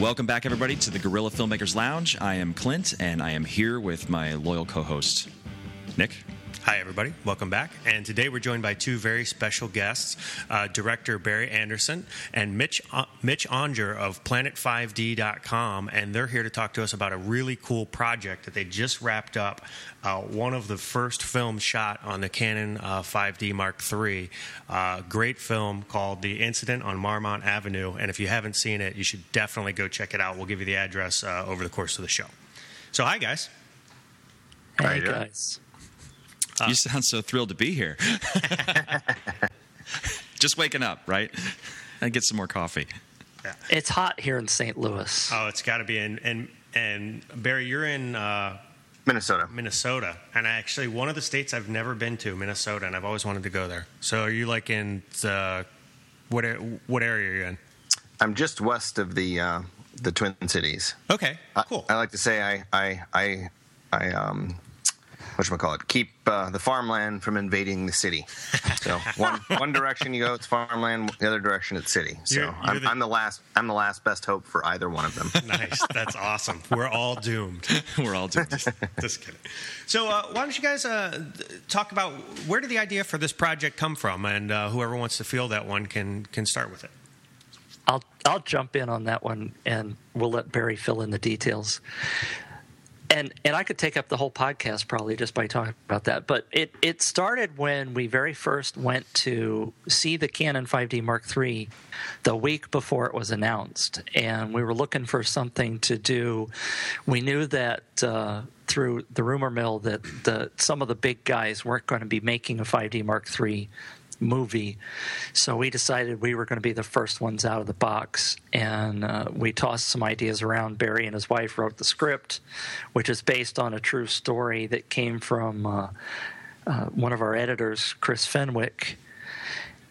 Welcome back, everybody, to the Gorilla Filmmakers Lounge. I am Clint, and I am here with my loyal co host, Nick. Hi, everybody. Welcome back. And today we're joined by two very special guests uh, director Barry Andersson and Mitch, uh, Mitch Aunger of Planet5D.com. And they're here to talk to us about a really cool project that they just wrapped up. Uh, one of the first films shot on the Canon 5D uh, Mark III. Uh, great film called The Incident on Marmont Avenue. And if you haven't seen it, you should definitely go check it out. We'll give you the address uh, over the course of the show. So, hi, guys. Hey, guys. Uh, you sound so thrilled to be here. Just waking up, right? And get some more coffee. Yeah. It's hot here in St. Louis. Oh, it's got to be. And, and and Barry, you're in uh, Minnesota. Minnesota, and actually one of the states I've never been to, Minnesota, and I've always wanted to go there. So, are you like in the what what area are you in? I'm just west of the uh, the Twin Cities. Okay, cool. I, I like to say I I I I um what call it? Keep uh, the farmland from invading the city. So one one direction you go, it's farmland. The other direction, it's city. So you're, you're I'm, the, I'm, the, last. I'm the last best hope for either one of them. Nice. That's awesome. We're all doomed. We're all doomed. Just, just kidding. So uh, why don't you guys uh, talk about where did the idea for this project come from, and uh, whoever wants to feel that one can can start with it. I'll I'll jump in on that one, and we'll let Barry fill in the details and and I could take up the whole podcast probably just by talking about that. But it it started when we very first went to see the Canon 5D Mark III the week before it was announced, and we were looking for something to do. We knew that. Uh, through the rumor mill that the some of the big guys weren't going to be making a 5D Mark III movie. So we decided we were going to be the first ones out of the box. And uh, we tossed some ideas around. Barry and his wife wrote the script, which is based on a true story that came from uh, uh, one of our editors, Chris Fenwick.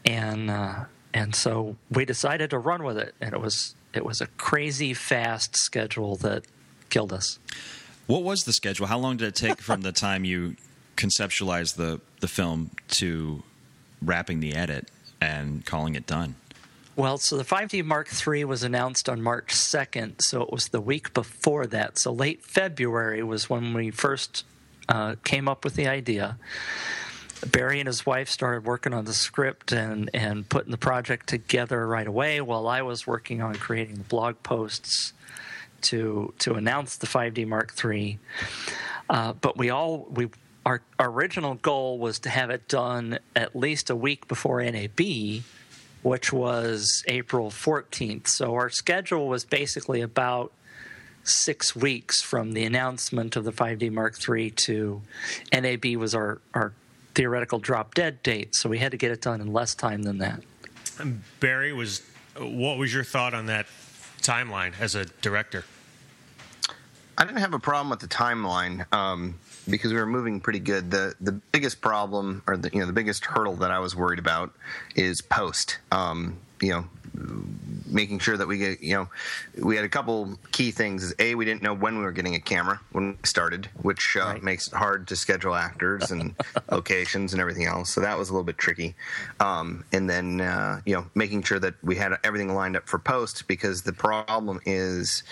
And, uh, and so we decided to run with it. And it was, it was a crazy fast schedule that killed us. What was the schedule? How long did it take from the time you conceptualized the, the film to wrapping the edit and calling it done? Well, so the 5D Mark III was announced on March 2nd, so it was the week before that. So late February was when we first uh, came up with the idea. Barry and his wife started working on the script and, and putting the project together right away while I was working on creating the blog posts to to announce the 5D Mark III. Uh, but we all we our, our original goal was to have it done at least a week before NAB, which was April 14th. So our schedule was basically about six weeks from the announcement of the 5D Mark III to NAB was our, our theoretical drop dead date. So we had to get it done in less time than that. Barry was what was your thought on that timeline as a director? I didn't have a problem with the timeline. Um, because we were moving pretty good. The the biggest problem, or the you know the biggest hurdle that I was worried about, is post. Um, you know, making sure that we get you know we had a couple key things is a we didn't know when we were getting a camera when we started which uh, right. makes it hard to schedule actors and locations and everything else so that was a little bit tricky um, and then uh, you know making sure that we had everything lined up for post because the problem is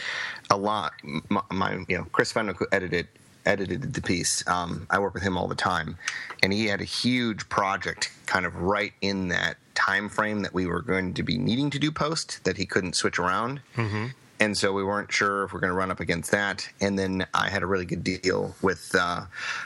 a lot my, my you know chris fenwick who edited edited the piece. Um, I work with him all the time, and he had a huge project kind of right in that time frame that we were going to be needing to do post that he couldn't switch around. Mm-hmm. And so we weren't sure if we're going to run up against that. And then I had a really good deal with uh,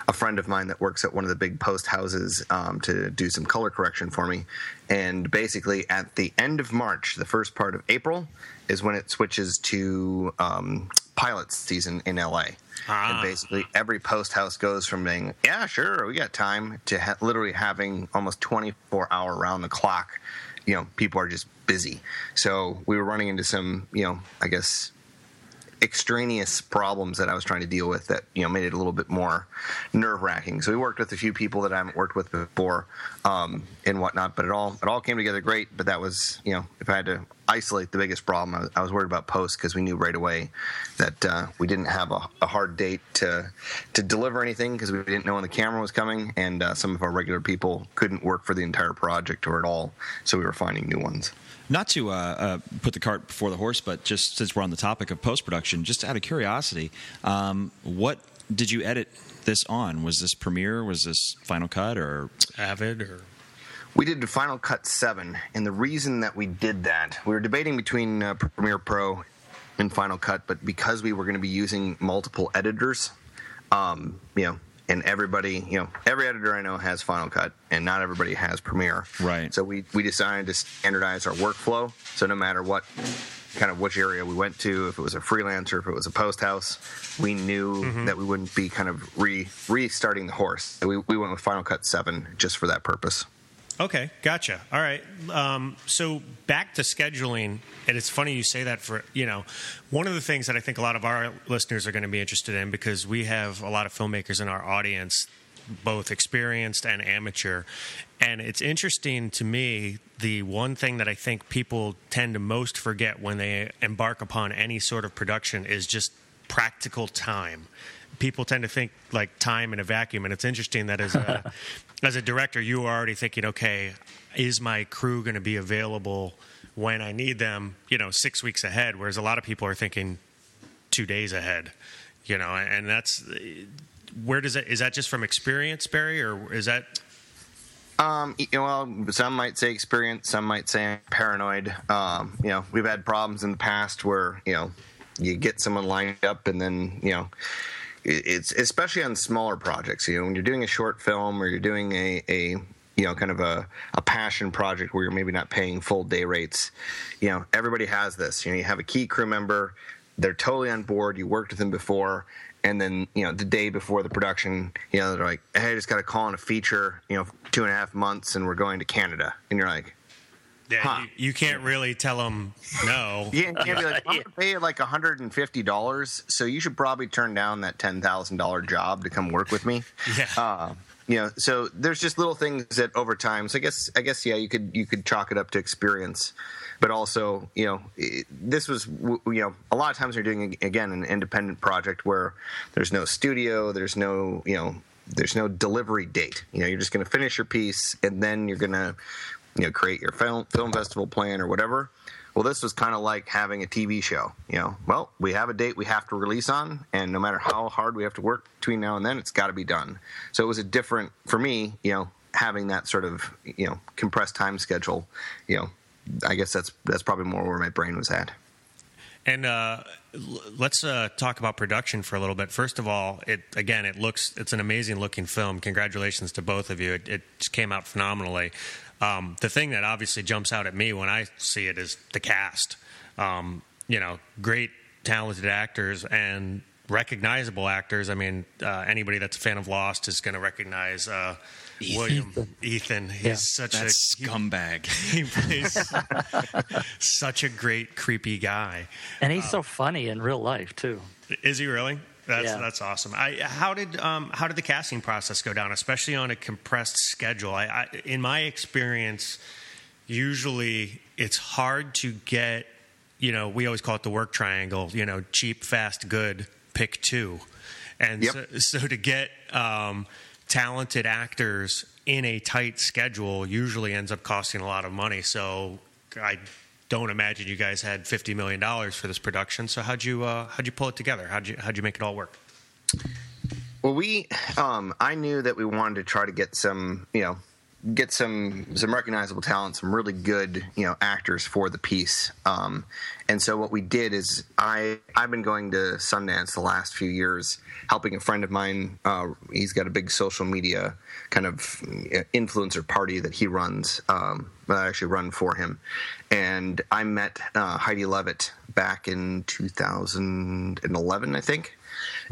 a friend of mine that works at one of the big post houses um, to do some color correction for me. And basically, at the end of March, the first part of April, is when it switches to um, pilot season in LA. Ah. And basically, every post house goes from being, yeah, sure, we got time, to ha- literally having almost 24 hour round the clock. You know, people are just busy. So we were running into some, you know, I guess extraneous problems that I was trying to deal with that you know made it a little bit more nerve wracking. So we worked with a few people that I haven't worked with before um, and whatnot, but it all it all came together great. But that was you know if I had to isolate the biggest problem. I was, worried about post because we knew right away that uh, we didn't have a, a, hard date to to deliver anything because we didn't know when the camera was coming, and uh, some of our regular people couldn't work for the entire project or at all. So we were finding new ones. Not to uh, uh, put the cart before the horse, but just since we're on the topic of post production, just out of curiosity, um, what did you edit this on? Was this Premiere? Was this Final Cut or Avid or? We did Final Cut 7, and the reason that we did that, we were debating between uh, Premiere Pro and Final Cut, but because we were going to be using multiple editors, um, you know, and everybody, you know, every editor I know has Final Cut, and not everybody has Premiere. Right. So we we decided to standardize our workflow. So no matter what kind of which area we went to, if it was a freelancer, if it was a post house, we knew mm-hmm. that we wouldn't be kind of re restarting the horse. We we went with Final Cut Seven just for that purpose. Okay, gotcha. All right. Um, so back to scheduling, and it's funny you say that for you know, one of the things that I think a lot of our listeners are going to be interested in because we have a lot of filmmakers in our audience, both experienced and amateur, and it's interesting to me. The one thing that I think people tend to most forget when they embark upon any sort of production is just practical time people tend to think like time in a vacuum, and it's interesting that as a as a director, you are already thinking, okay, is my crew going to be available when I need them? You know, six weeks ahead, whereas a lot of people are thinking two days ahead. You know, and that's where does it is that just from experience, Barry, or is that um, well, some might say experience, some might say paranoid. Um, you know, we've had problems in the past where you know you get someone lined up and then you know it's especially on smaller projects. You know, when you're doing a short film or you're doing a, a you know kind of a, a passion project where you're maybe not paying full day rates. You know, everybody has this. You know, you have a key crew member. They're totally on board. You worked with them before, and then you know the day before the production, you know they're like, "Hey, I just got a call on a feature. You know, two and a half months, and we're going to Canada." And you're like, yeah, huh. you, you, can't really tell them no. Yeah, you can't be like, I'm gonna pay like $150, so you should probably turn down that $10,000 job to come work with me. Yeah. Uh, you know, so there's just little things that over time. So I guess, I guess, yeah, you could you could chalk it up to experience, but also, you know, this was, you know, a lot of times you're doing again an independent project where there's no studio, there's no, you know, there's no delivery date. You know, you're just going to finish your piece and then you're going to you know create your film film festival plan or whatever. Well, this was kind of like having a TV show. You know, well, we have a date we have to release on, and no matter how hard we have to work between now and then, it's got to be done. So it was a different for me. You know, having that sort of you know compressed time schedule. You know, I guess that's that's probably more where my brain was at. And uh, let's uh, talk about production for a little bit. First of all, it again, it looks it's an amazing looking film. Congratulations to both of you. It, it came out phenomenally. Um, the thing that obviously jumps out at me when I see it is the cast. Um, you know, great talented actors and recognizable actors. I mean, uh, anybody that's a fan of Lost is going to recognize uh, Ethan. William Ethan. He's yeah. such that a scumbag. He, plays such a great creepy guy, and he's uh, so funny in real life too. Is he really? That's yeah. that's awesome. I, how did um, how did the casting process go down, especially on a compressed schedule? I, I, in my experience, usually it's hard to get. You know, we always call it the work triangle. You know, cheap, fast, good. Pick two, and yep. so, so, to get um, talented actors in a tight schedule usually ends up costing a lot of money. So I don't imagine you guys had fifty million dollars for this production. So how'd you uh, how'd you pull it together? How'd you how'd you make it all work? Well, we um, I knew that we wanted to try to get some you know get some some recognizable talent, some really good you know actors for the piece. Um, and so what we did is I I've been going to Sundance the last few years, helping a friend of mine. Uh, he's got a big social media kind of influencer party that he runs. Um, I actually run for him, and I met uh, Heidi Levitt back in 2011, I think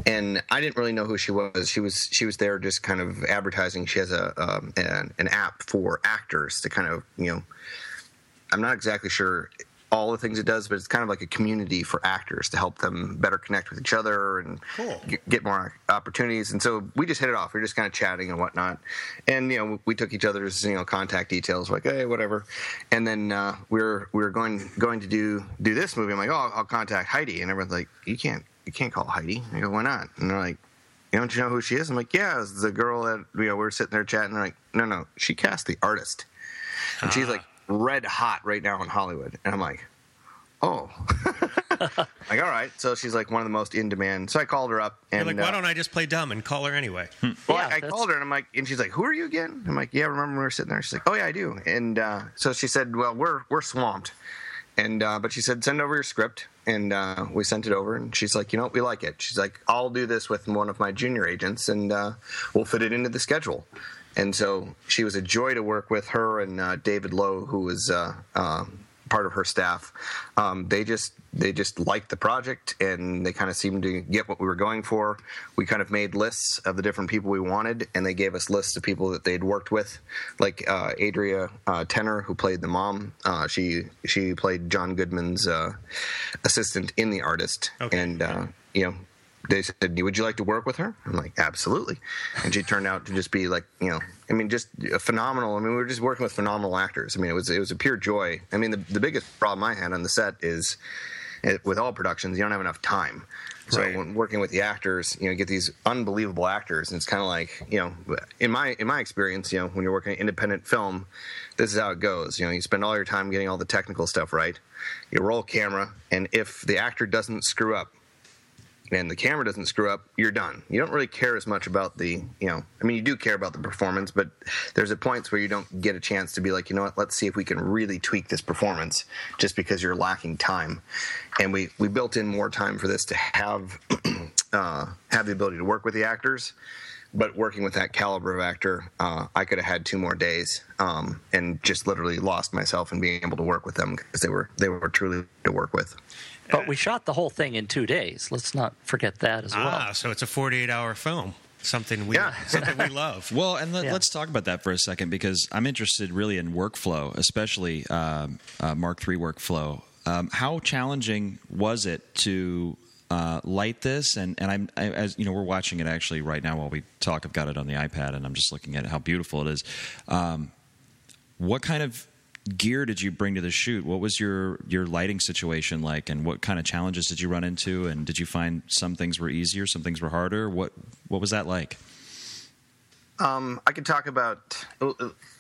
and I didn't really know who she was. She was she was there just kind of advertising. She has a um, an, an, app for actors to kind of you know. I'm not exactly sure all the things it does, but it's kind of like a community for actors to help them better connect with each other and Cool. get, get more opportunities. And so we just hit it off. We are just kind of chatting and whatnot. And you know, we took each other's you know contact details, like hey, whatever. And then uh, we are we are going going to do do this movie. I'm like, oh, I'll, I'll contact Heidi, and everyone's like, you can't you can't call Heidi. I go, why not? And they're like. You don't you know who she is? I'm like, yeah, it's the girl that you know we were sitting there chatting. They're like, no, no, she cast the artist, and she's Ah. like red hot right now in Hollywood. And I'm like, oh, like all right. So she's like one of the most in demand. So I called her up You're and like, why uh, don't I just play dumb and call her anyway? well, Yeah, I, I called her and I'm like, and she's like, "Who are you again?" I'm like, "Yeah, remember when we were sitting there?" She's like, "Oh yeah, I do." And uh, so she said, "Well, we're we're swamped," and uh, but she said, "Send over your script," and uh, we sent it over, and she's like, "You know, what? we like it." She's like, "I'll do this with one of my junior agents, and uh, we'll fit it into the schedule." And so she was a joy to work with her and uh, David Lowe, who was uh, uh, part of her staff. Um, they just they just liked the project and they kind of seemed to get what we were going for. We kind of made lists of the different people we wanted, and they gave us lists of people that they'd worked with, like uh, Adria uh, Tennor, who played the mom. Uh, she she played John Goodman's uh, assistant in The Artist, Okay. and uh, you know. They said, "Would you like to work with her?" I'm like, "Absolutely," and she turned out to just be like, you know, I mean, just a phenomenal. I mean, we were just working with phenomenal actors. I mean, it was it was a pure joy. I mean, the the biggest problem I had on the set is it, with all productions, you don't have enough time. So Right. when working with the actors, you know, you get these unbelievable actors, and it's kind of like, you know, in my in my experience, you know, when you're working independent film, this is how it goes. You know, you spend all your time getting all the technical stuff right. You roll camera, and if the actor doesn't screw up, and the camera doesn't screw up, you're done. You don't really care as much about the, you know, I mean, you do care about the performance, but there's at points where you don't get a chance to be like, you know what, let's see if we can really tweak this performance just because you're lacking time. And we, we built in more time for this to have, uh, have the ability to work with the actors. But working with that caliber of actor, uh, I could have had two more days um, and just literally lost myself in being able to work with them because they were they were truly to work with. But we shot the whole thing in two days. Let's not forget that as well. Ah, so it's a 48 hour film. Something we Yeah. something we love. Well, and let, Yeah. let's talk about that for a second because I'm interested really in workflow, especially um, uh, Mark III workflow. Um, how challenging was it to uh, light this? And and I'm I, as you know we're watching it actually right now while we talk. I've got it on the iPad and I'm just looking at how beautiful it is. Um, what kind of gear did you bring to the shoot? What was your your lighting situation like, and what kind of challenges did you run into? And did you find some things were easier, some things were harder? What what was that like? Um, I could talk about.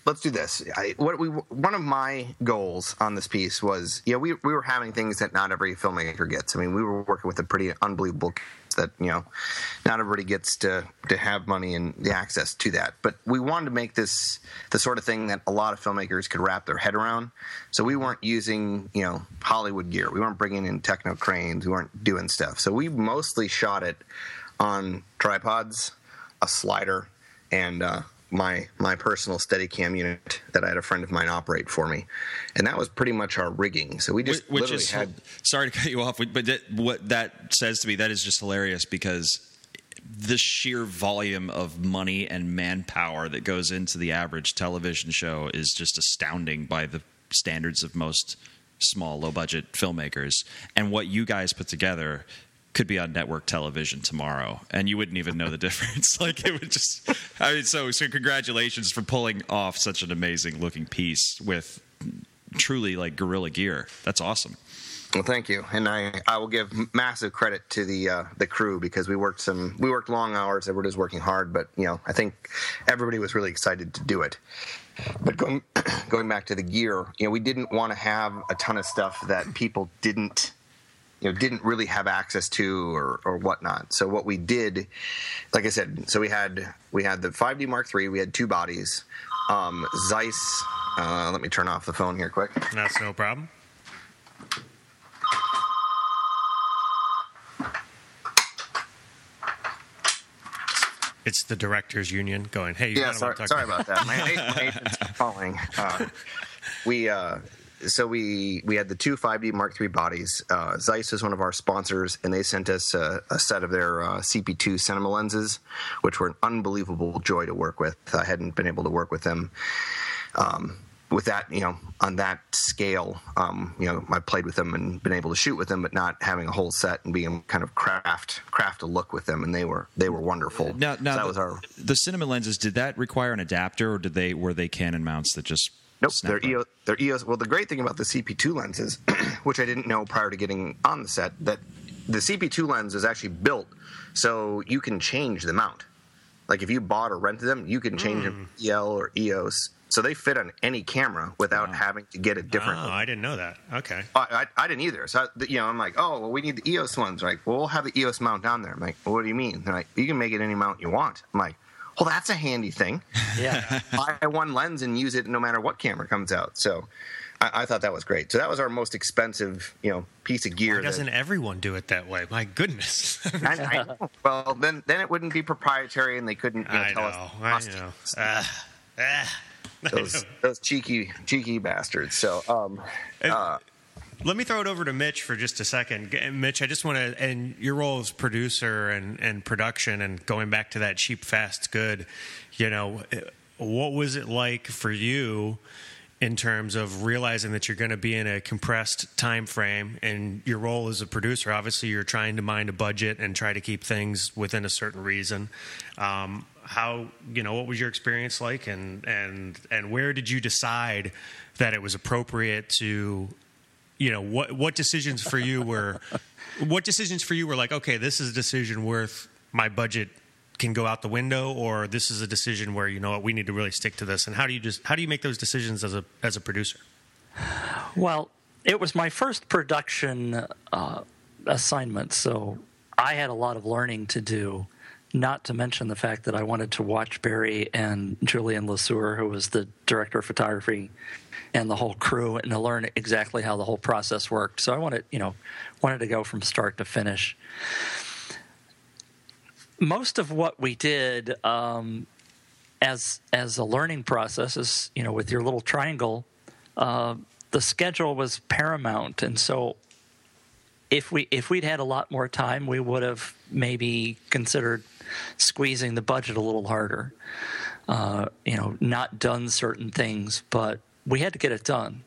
Let's do this. I, what we one of my goals on this piece was, yeah, we we were having things that not every filmmaker gets. I mean, we were working with a pretty unbelievable that you know, not everybody gets to to have money and the access to that. But we wanted to make this the sort of thing that a lot of filmmakers could wrap their head around. So we weren't using you know Hollywood gear. We weren't bringing in techno cranes. We weren't doing stuff. So we mostly shot it on tripods, a slider, and uh, my my personal Steadicam unit that I had a friend of mine operate for me, and that was pretty much our rigging. So we just which literally is had. sorry to cut you off, but that, what that says to me that is just hilarious because the sheer volume of money and manpower that goes into the average television show is just astounding by the standards of most small low budget filmmakers and what you guys put together could be on network television tomorrow and you wouldn't even know the difference like it would just i mean so so congratulations for pulling off such an amazing looking piece with truly like guerrilla gear that's awesome Well, thank you, and I, I will give massive credit to the uh, the crew because we worked some we worked long hours. Everybody was working hard, but you know I think everybody was really excited to do it. But going going back to the gear, you know we didn't want to have a ton of stuff that people didn't you know didn't really have access to or or whatnot. So what we did, like I said, so we had we had the 5D Mark III. We had two bodies. Um, Zeiss. Uh, let me turn off the phone here quick. That's no problem. It's the directors union going, "Hey, you yeah, sorry, talk sorry about that. My, my agent's calling. Uh, we uh, so we we had the two 5D Mark III bodies. Uh, Zeiss is one of our sponsors, and they sent us a, a set of their uh, CP2 cinema lenses, which were an unbelievable joy to work with. I hadn't been able to work with them. Um, with that, you know, on that scale, um, you know, I played with them and been able to shoot with them, but not having a whole set and being kind of craft craft a look with them, and they were they were wonderful. Now, now So that the, was our the cinema lenses. Did that require an adapter, or did they were they Canon mounts that just Nope, snapped they're? EOS. They're EOS. Well, the great thing about the CP2 lenses, which I didn't know prior to getting on the set, that the CP2 lens is actually built so you can change the mount. Like if you bought or rented them, you can change them hmm. PL or EOS, so they fit on any camera without having to get a different. Oh, I didn't know that. Okay. I, I, I didn't either. So, I, you know, I'm like, oh, well, we need the EOS ones. They're like, well, we'll have the EOS mount down there. I'm like, well, what do you mean? They're like, you can make it any mount you want. I'm like, well, that's a handy thing. Yeah. buy one lens and use it no matter what camera comes out. So I, I thought that was great. So that was our most expensive, you know, piece of gear. Why doesn't everyone do it that way? My goodness. I, I. Well, then then it wouldn't be proprietary, and they couldn't you know, I tell know. us. I know. Ah. I Those know. those cheeky cheeky bastards. So um, uh, Let me throw it over to Mitch for just a second. Mitch, I just want to, and your role as producer and, and production, and going back to that cheap, fast, good, you know, what was it like for you in terms of realizing that you're going to be in a compressed time frame and your role as a producer? Obviously, you're trying to mind a budget and try to keep things within a certain reason. Um, how you know what was your experience like and and and where did you decide that it was appropriate to you know what what decisions for you were what decisions for you were like okay this is a decision worth my budget can go out the window or this is a decision where you know what we need to really stick to this and how do you just how do you make those decisions as a as a producer Well, it was my first production uh, assignment, so I had a lot of learning to do. Not to mention the fact that I wanted to watch Barry and Julian Lesueur, who was the director of photography, and the whole crew, and to learn exactly how the whole process worked. So I wanted, you know, wanted to go from start to finish. Most of what we did um, as as a learning process is, you know, with your little triangle uh, the schedule was paramount, and so if we if we'd had a lot more time, we would have maybe considered squeezing the budget a little harder. Uh, you know, not done certain things, but we had to get it done.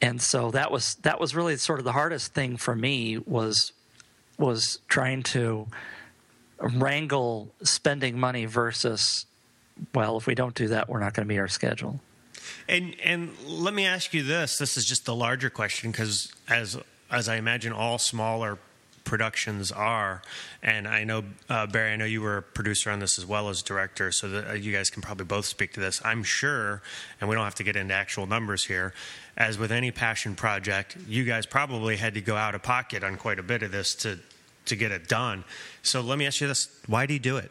And so that was that was really sort of the hardest thing for me was was trying to wrangle spending money versus well, if we don't do that, we're not going to meet our schedule. And and let me ask you this: This is just the larger question because as as I imagine all smaller productions are, and I know uh, Barry, I know you were a producer on this as well as director, so that uh, you guys can probably both speak to this. I'm sure, and we don't have to get into actual numbers here. As with any passion project, you guys probably had to go out of pocket on quite a bit of this to to get it done. So let me ask you this: Why do you do it?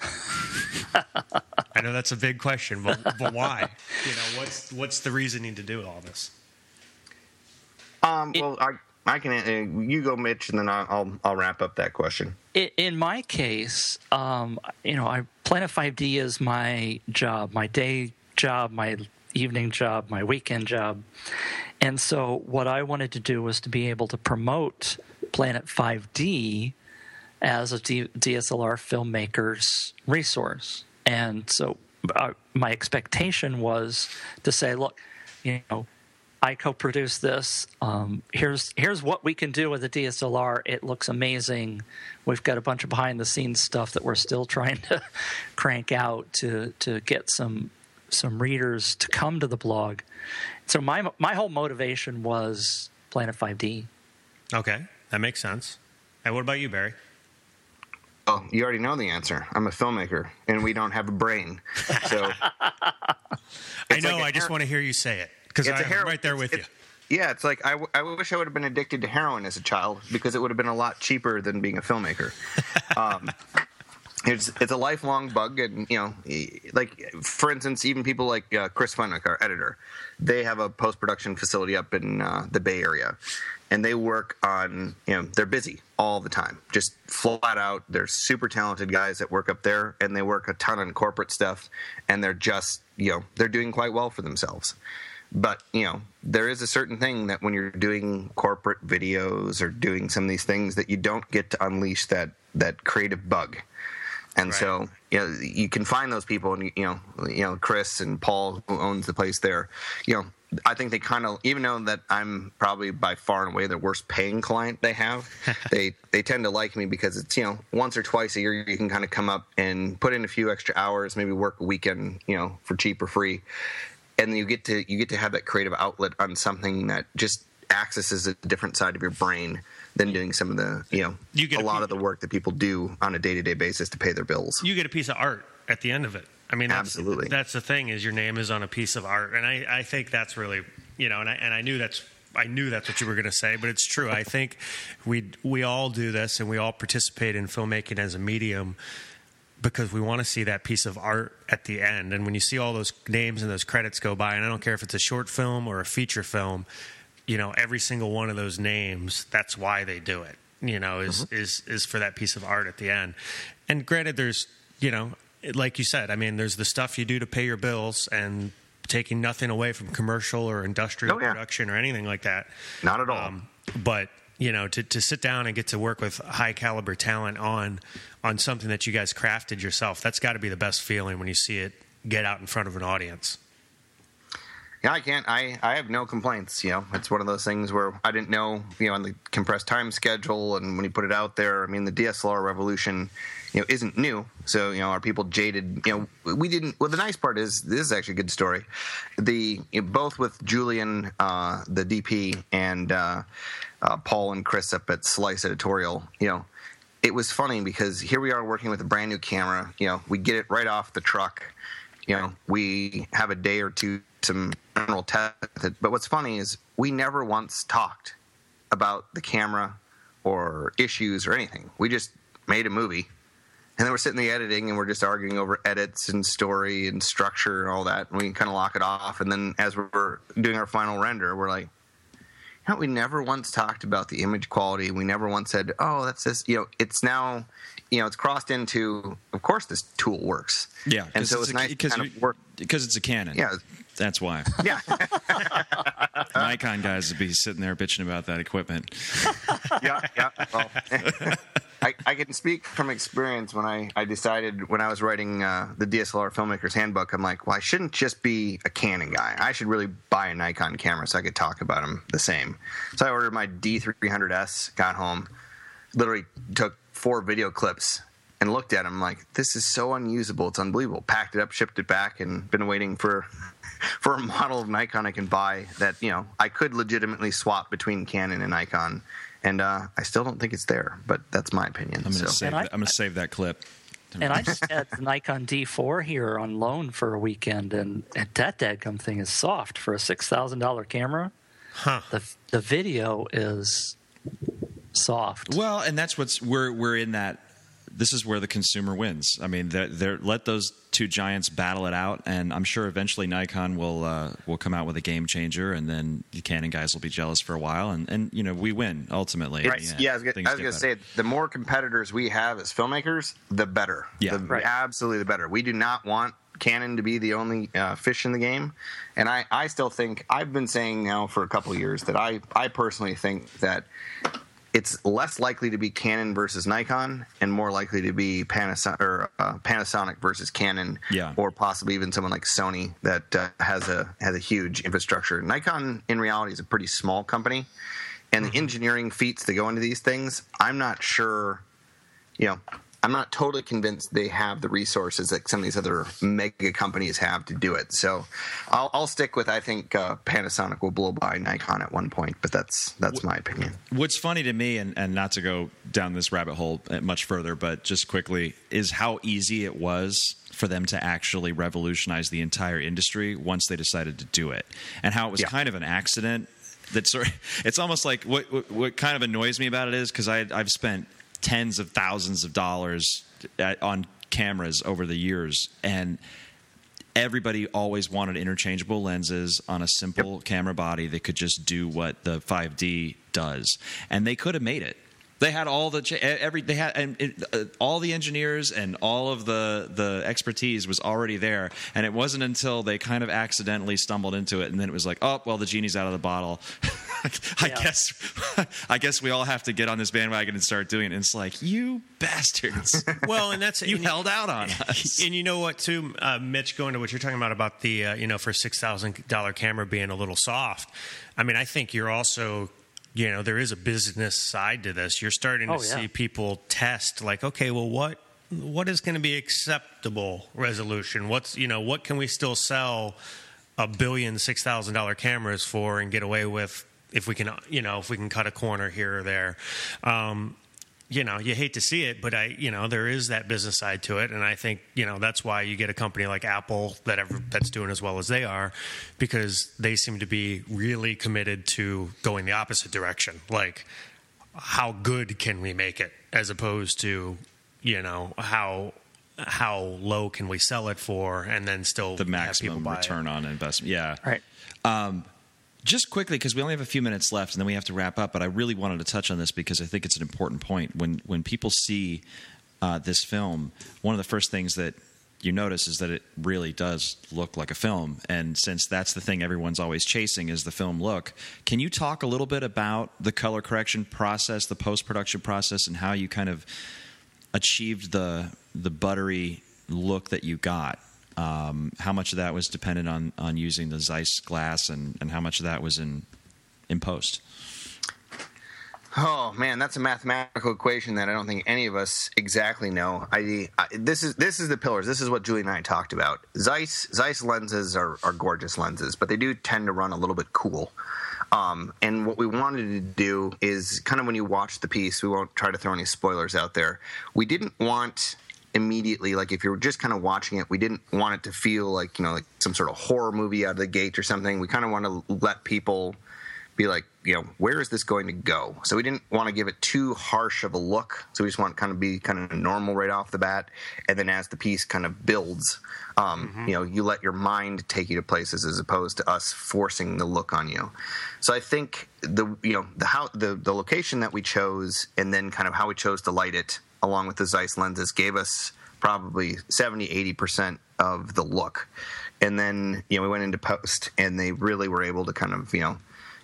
I know that's a big question, but, but why? You know, what's what's the reasoning to do all this? Um, well, I I can uh, you go, Mitch, and then I'll I'll, I'll wrap up that question. in, in my case, um, you know, I Planet 5D is my job, my day job, my evening job, my weekend job. And so what I wanted to do was to be able to promote Planet 5D as a D- DSLR filmmaker's resource. And so uh, my expectation was to say, look, you know, I co-produced this. Um, here's here's what we can do with a DSLR. It looks amazing. We've got a bunch of behind-the-scenes stuff that we're still trying to crank out to to get some some readers to come to the blog. So my my whole motivation was Planet 5D. Okay, that makes sense. And what about you, Barry? Oh, you already know the answer. I'm a filmmaker, and we don't have a brain. So I know. like a I just her- want to hear you say it because It's a I'm hero- right there with you. yeah, it's like I, w- I wish I would have been addicted to heroin as a child because it would have been a lot cheaper than being a filmmaker. um, it's it's a lifelong bug, and you know, like for instance, even people like uh, Chris Fenwick, our editor, they have a post production facility up in uh, the Bay Area, and they work on you know they're busy all the time, just flat out. They're super talented guys that work up there, and they work a ton on corporate stuff, and they're just you know they're doing quite well for themselves but you know there is a certain thing that when you're doing corporate videos or doing some of these things that you don't get to unleash that that creative bug And Right. so, you know, you can find those people, and you know, you know, Chris and Paul, who owns the place there. You know, I think they kind of, even though that I'm probably by far and away the worst paying client they have, they they tend to like me because it's you know once or twice a year you can kind of come up and put in a few extra hours, maybe work a weekend, you know, for cheap or free, and you get to you get to have that creative outlet on something that just accesses a different side of your brain than doing some of the you know You get a a lot of the work that people do on a day to day basis to pay their bills. you get a piece of art at the end of it. I mean, that's, Absolutely. That's the thing is your name is on a piece of art, and I, I think that's really you know, and I and I knew that's I knew that's what you were going to say, but it's true. I think we we all do this, and we all participate in filmmaking as a medium because we want to see that piece of art at the end. And when you see all those names and those credits go by, and I don't care if it's a short film or a feature film, you know, every single one of those names, that's why they do it. You know, is is is for that piece of art at the end. And granted, there's you know, like you said, I mean, there's the stuff you do to pay your bills and taking nothing away from commercial or industrial Oh, yeah. production or anything like that. Not at all. Um, but you know, to, to sit down and get to work with high caliber talent on on something that you guys crafted yourself, that's got to be the best feeling when you see it get out in front of an audience. Yeah, I can't. I, I have no complaints. You know, it's one of those things where I didn't know, you know, on the compressed time schedule and when you put it out there. I mean, the DSLR revolution, you know, isn't new. So, you know, are people jaded? You know, we didn't. Well, the nice part is this is actually a good story. The you know, both with Julian, uh, the DP, and uh, uh, Paul and Chris up at Slice Editorial. You know, it was funny because here we are working with a brand new camera. You know, we get it right off the truck. You know, we have a day or two some general test. But what's funny is we never once talked about the camera or issues or anything. We just made a movie. And then we're sitting in the editing and we're just arguing over edits and story and structure and all that. And we kind of lock it off. And then as we're doing our final render, we're like, we never once talked about the image quality. We never once said, "Oh, that's this." You know, it's now, you know, it's crossed into. Of course, this tool works. Yeah, and so it's, a, nice because kind of work. because it's a Canon. Yeah. that's why. Yeah, Nikon guys would be sitting there bitching about that equipment. yeah, yeah. Well, I, I can speak from experience when I, I decided when I was writing uh, the DSLR filmmaker's handbook, I'm like, well, I shouldn't just be a Canon guy. I should really buy a Nikon camera so I could talk about them the same. So I ordered my D300S, got home, literally took four video clips and looked at them like, this is so unusable. It's unbelievable. Packed it up, shipped it back, and been waiting for for a model of Nikon I can buy that you know I could legitimately swap between Canon and Nikon, and uh, I still don't think it's there. But that's my opinion. I'm gonna so. save. I- that, I'm gonna save that clip. And I just had the Nikon D4 here on loan for a weekend, and, and that dadgum thing is soft for a six thousand dollar camera. Huh. The the video is soft. Well, and that's what's we're we're in that. This is where the consumer wins. I mean, they're, they're, let those two giants battle it out, and I'm sure eventually Nikon will uh, will come out with a game changer, and then the Canon guys will be jealous for a while, and, and you know we win ultimately. Right. the end. Yeah, I was, gonna- I was going to say the more competitors we have as filmmakers, the better. Yeah. The- Right. absolutely the better. We do not want Canon to be the only uh, fish in the game, and I, I still think I've been saying now for a couple of years that I, I personally think that it's less likely to be Canon versus Nikon and more likely to be Panasonic or uh, Panasonic versus Canon, Yeah. or possibly even someone like Sony that uh, has a has a huge infrastructure. Nikon, in reality, is a pretty small company, and the engineering feats that go into these things, I'm not sure. You know, I'm not totally convinced they have the resources that some of these other mega companies have to do it. So, I'll, I'll stick with I think uh, Panasonic will blow by Nikon at one point, but that's that's my opinion. What's funny to me, and, and not to go down this rabbit hole much further, but just quickly, is how easy it was for them to actually revolutionize the entire industry once they decided to do it, and how it was Yeah. kind of an accident. That sort, it's almost like what, what what kind of annoys me about it is because I I've spent tens of thousands of dollars at, on cameras over the years, and everybody always wanted interchangeable lenses on a simple camera body that could just do what the 5D does. And they could have made it. They had all the every they had and it, uh, all the engineers and all of the the expertise was already there, and it wasn't until they kind of accidentally stumbled into it, and then it was like, oh well, the genie's out of the bottle. I Yeah. guess I guess we all have to get on this bandwagon and start doing it. And it's like you bastards, Well, and that's you and held out on us. And you know what, too, uh, Mitch, going to what you're talking about about the uh, you know for six thousand dollar camera being a little soft. I mean, I think you're also you know there is a business side to this. You're starting to Oh, yeah. see people test like, okay, well, what what is going to be acceptable resolution? What's you know what can we still sell a billion six thousand dollar cameras for and get away with if we can you know if we can cut a corner here or there. Um, you know, you hate to see it, but I, you know, there is that business side to it, and I think you know that's why you get a company like Apple that ever, that's doing as well as they are, because they seem to be really committed to going the opposite direction. Like, how good can we make it, as opposed to, you know, how how low can we sell it for, and then still the have people maximum buy it. return on investment. Yeah, Right. Um, just quickly because we only have a few minutes left and then we have to wrap up but i really wanted to touch on this because i think it's an important point when when people see uh, this film one of the first things that you notice is that it really does look like a film and since that's the thing everyone's always chasing is the film look can you talk a little bit about the color correction process the post-production process and how you kind of achieved the the buttery look that you got. Um, how much of that was dependent on on using the Zeiss glass, and, and how much of that was in in post? Oh man, that's a mathematical equation that I don't think any of us exactly know. I, I this is this is the pillars. This is what Julie and I talked about. Zeiss Zeiss lenses are, are gorgeous lenses, but they do tend to run a little bit cool. Um, and what we wanted to do is kind of when you watch the piece, we won't try to throw any spoilers out there. We didn't want immediately like if you're just kind of watching it we didn't want it to feel like you know like some sort of horror movie out of the gate or something. We kind of want to let people be like, you know, where is this going to go? So we didn't want to give it too harsh of a look. So we just want to kind of be kind of normal right off the bat, and then as the piece kind of builds, um, you know, you let your mind take you to places as opposed to us forcing the look on you. So I think the you know the how the the location that we chose, and then kind of how we chose to light it, along with the Zeiss lenses, gave us probably 70 80 percent of the look and then you know we went into post and they really were able to kind of you know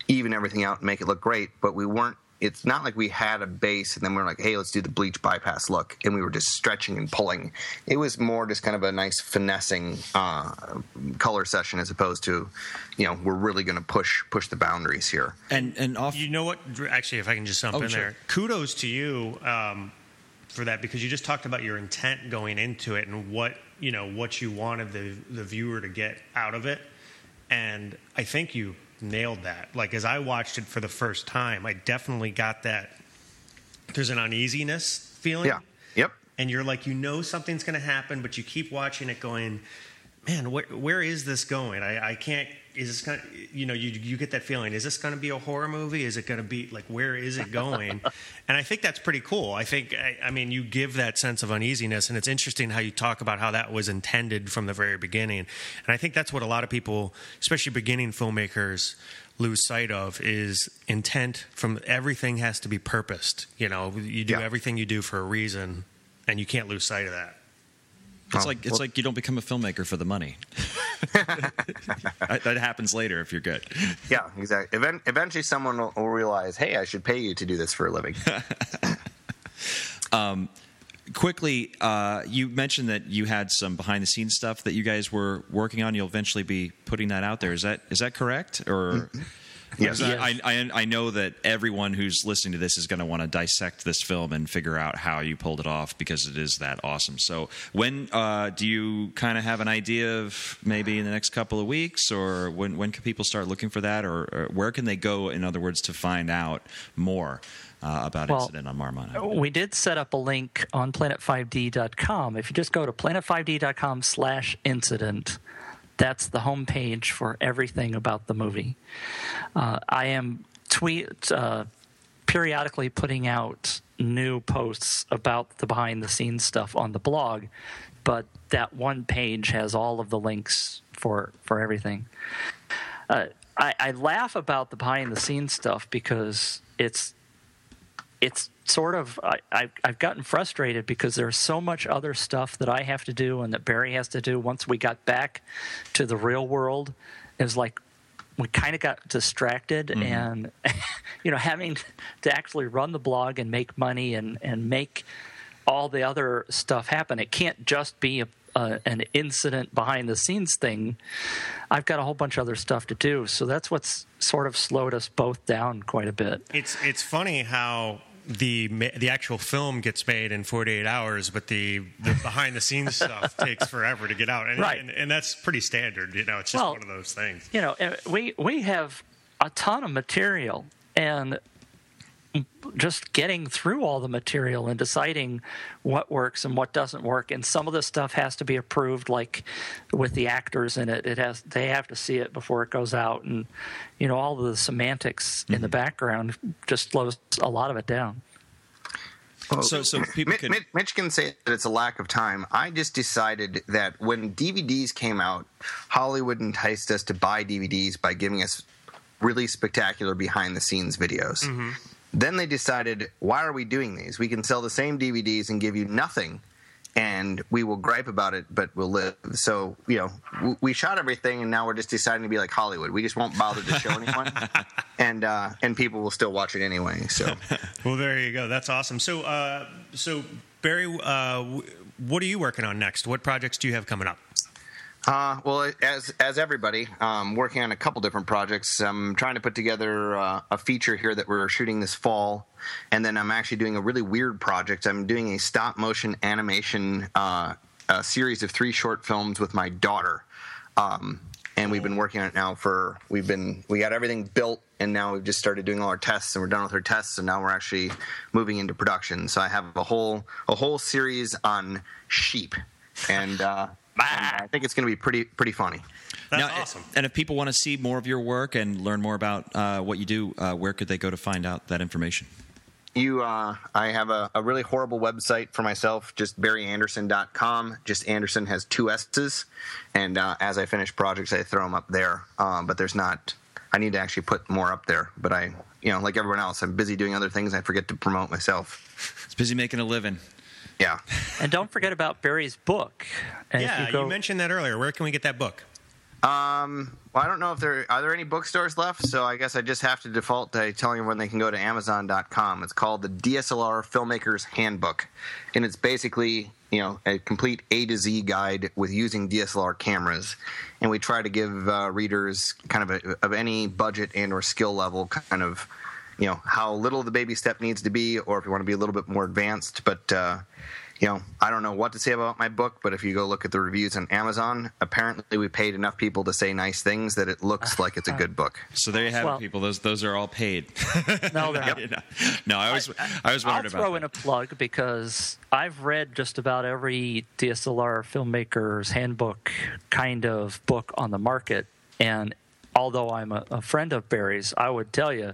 even everything out and make it look great but we weren't it's not like we had a base and then we are like hey let's do the bleach bypass look and we were just stretching and pulling it was more just kind of a nice finessing uh, color session as opposed to you know we're really going to push push the boundaries here And and off. You know what? Actually, if I can just jump Oh, in sure. there, kudos to you um, for that because you just talked about your intent going into it and what you know what you wanted the the viewer to get out of it, and I think you nailed that. Like as I watched it for the first time, I definitely got that. There's an uneasiness feeling. yeah yep and you're like you know something's going to happen but you keep watching it going man where, where is this going? I, I can't is this going to you know you, you get that feeling is this going to be a horror movie? Is it going to be like where is it going? And i think that's pretty cool. I think I, I mean you give that sense of uneasiness and it's interesting how you talk about how that was intended from the very beginning. And i think that's what a lot of people especially beginning filmmakers lose sight of is intent from everything has to be purposed you know? You do Yeah. everything you do for a reason and you can't lose sight of that It's like it's like you don't become a filmmaker for the money. that, happens later if you're good. yeah exactly Even, eventually someone will, will realize hey i should pay you to do this for a living Quickly, uh, you mentioned that you had some behind the scenes stuff that you guys were working on. You'll eventually be putting that out there. Is that is that correct? Or yes Because I, I, I know that everyone who's listening to this is going to want to dissect this film and figure out how you pulled it off because it is that awesome. So, when uh, do you kind of have an idea of maybe in the next couple of weeks, or when when can people start looking for that, or, or where can they go, in other words, to find out more uh, about Well, Incident on Marmont? We did set up a link on planet5d.com. If you just go to planet5d.com slash incident, that's the homepage for everything about the movie. Uh, I am tweet uh, periodically putting out new posts about the behind the scenes stuff on the blog, but that one page has all of the links for for everything. Uh, I, I laugh about the behind the scenes stuff because it's it's sort of I, I, I've gotten frustrated because there's so much other stuff that I have to do and that Barry has to do. Once we got back to the real world, it was like we kind of got distracted Mm-hmm. and you know having to actually run the blog and make money and and make all the other stuff happen. It can't just be a, a, an incident behind the scenes thing. I've got a whole bunch of other stuff to do, so that's what's sort of slowed us both down quite a bit. It's it's funny how the the actual film gets made in 48 hours, but the, the behind the scenes stuff takes forever to get out, and, Right. and and that's pretty standard. You know, it's just Well, one of those things. you know, we we have a ton of material, and just getting through all the material and deciding what works and what doesn't work. And some of the stuff has to be approved, like with the actors in it. It has they have to see it before it goes out, and you know, all the semantics in the mm-hmm. background just slows a lot of it down. So, so people Mitch, could. Mitch, Mitch can say that it's a lack of time. I just decided that when DVDs came out, Hollywood enticed us to buy DVDs by giving us really spectacular behind the scenes videos. Mm-hmm. Then they decided, why are we doing these? We can sell the same DVDs and give you nothing, and we will gripe about it, but we'll live. So, you know, w- we shot everything, and now we're just deciding to be like Hollywood. We just won't bother to show anyone, and uh, and people will still watch it anyway. So. Well, there you go. That's awesome. So, uh, so Barry, uh, what are you working on next? What projects do you have coming up? Uh, well, as as everybody, um, working on a couple different projects. I'm trying to put together uh, a feature here that we're shooting this fall, and then I'm actually doing a really weird project. I'm doing a stop motion animation uh, a series of three short films with my daughter, um, and we've been working on it now for we've been we got everything built, and now we've just started doing all our tests, and we're done with our tests, and now we're actually moving into production. So I have a whole a whole series on sheep, and. Uh, I think it's going to be pretty pretty funny. That's Now, awesome. And if people want to see more of your work and learn more about uh, what you do, uh, where could they go to find out that information? You, uh, I have a, a really horrible website for myself, just barryandersson.com. Just Andersson has two S's, and uh, as I finish projects, I throw them up there. Um, but there's not. I need to actually put more up there. But I, you know, like everyone else, I'm busy doing other things. I forget to promote myself. It's busy making a living. Yeah. And don't forget about Barry's book. And yeah, you, go, you mentioned that earlier. Where can we get that book? Um, well, I don't know if there are there any bookstores left, so I guess I just have to default to telling everyone they can go to Amazon.com. It's called the DSLR Filmmaker's Handbook, and it's basically you know a complete A to Z guide with using DSLR cameras, and we try to give uh, readers kind of a, of any budget and or skill level kind of you know how little the baby step needs to be, or if you want to be a little bit more advanced, but. Uh, you know, I don't know what to say about my book, but if you go look at the reviews on Amazon, apparently we paid enough people to say nice things that it looks like it's a good book. So there you have Well- it, people. Those those are all paid. no, they're not. no, I always I, was I'll throw about in a plug because I've read just about every DSLR filmmaker's handbook kind of book on the market. And although I'm a, a friend of Barry's, I would tell you,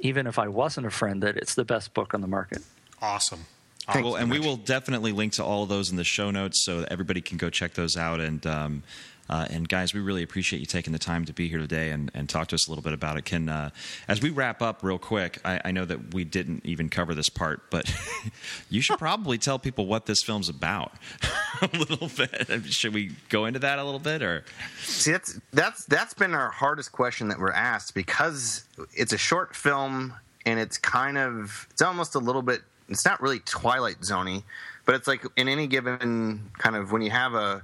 even if I wasn't a friend, that it's the best book on the market. Awesome. Thanks well, so and we will definitely link to all of those in the show notes so that everybody can go check those out. And um, uh, and guys, we really appreciate you taking the time to be here today and, and talk to us a little bit about it. Can uh, as we wrap up real quick, I, I know that we didn't even cover this part, but you should probably tell people what this film's about a little bit. Should we go into that a little bit, or See, that's that's that's been our hardest question that we're asked because it's a short film and it's kind of it's almost a little bit it's not really Twilight Zoney, but it's like in any given kind of when you have a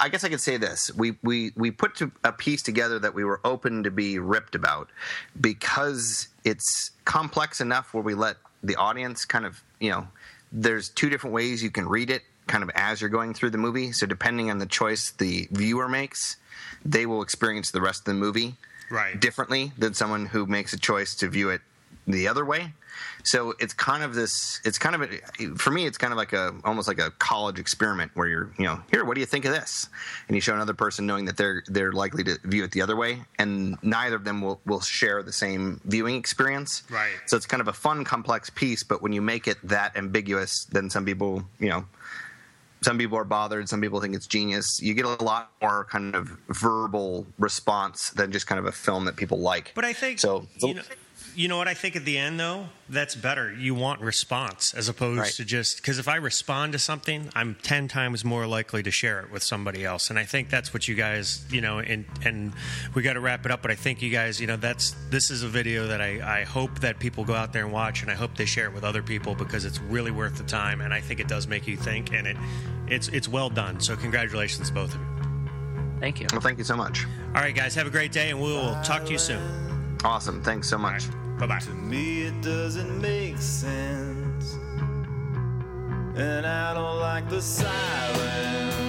I guess I could say this: we we we put a piece together that we were open to be ripped about because it's complex enough where we let the audience kind of you know there's two different ways you can read it kind of as you're going through the movie. So depending on the choice the viewer makes, they will experience the rest of the movie Right. differently than someone who makes a choice to view it the other way. So it's kind of this. It's kind of a, for me. It's kind of like a almost like a college experiment where you're you know here. What do you think of this? And you show another person knowing that they're they're likely to view it the other way, and neither of them will will share the same viewing experience. Right. So it's kind of a fun, complex piece. But when you make it that ambiguous, then some people you know some people are bothered some people think it's genius you get a lot more kind of verbal response than just kind of a film that people like But I think so you know, you know what I think at the end though, that's better. You want response as opposed Right. to just because if I respond to something, I'm ten times more likely to share it with somebody else, and I think that's what you guys, you know, and and we got to wrap it up. But I think you guys, you know, that's this is a video that I I hope that people go out there and watch, and I hope they share it with other people because it's really worth the time, and I think it does make you think, and it it's it's well done. So congratulations, both of you. Thank you. Well, thank you so much. All right, guys, have a great day, and we will talk to you soon. Awesome. Thanks so much. Bye bye. To me, it doesn't make sense. And I don't like the silence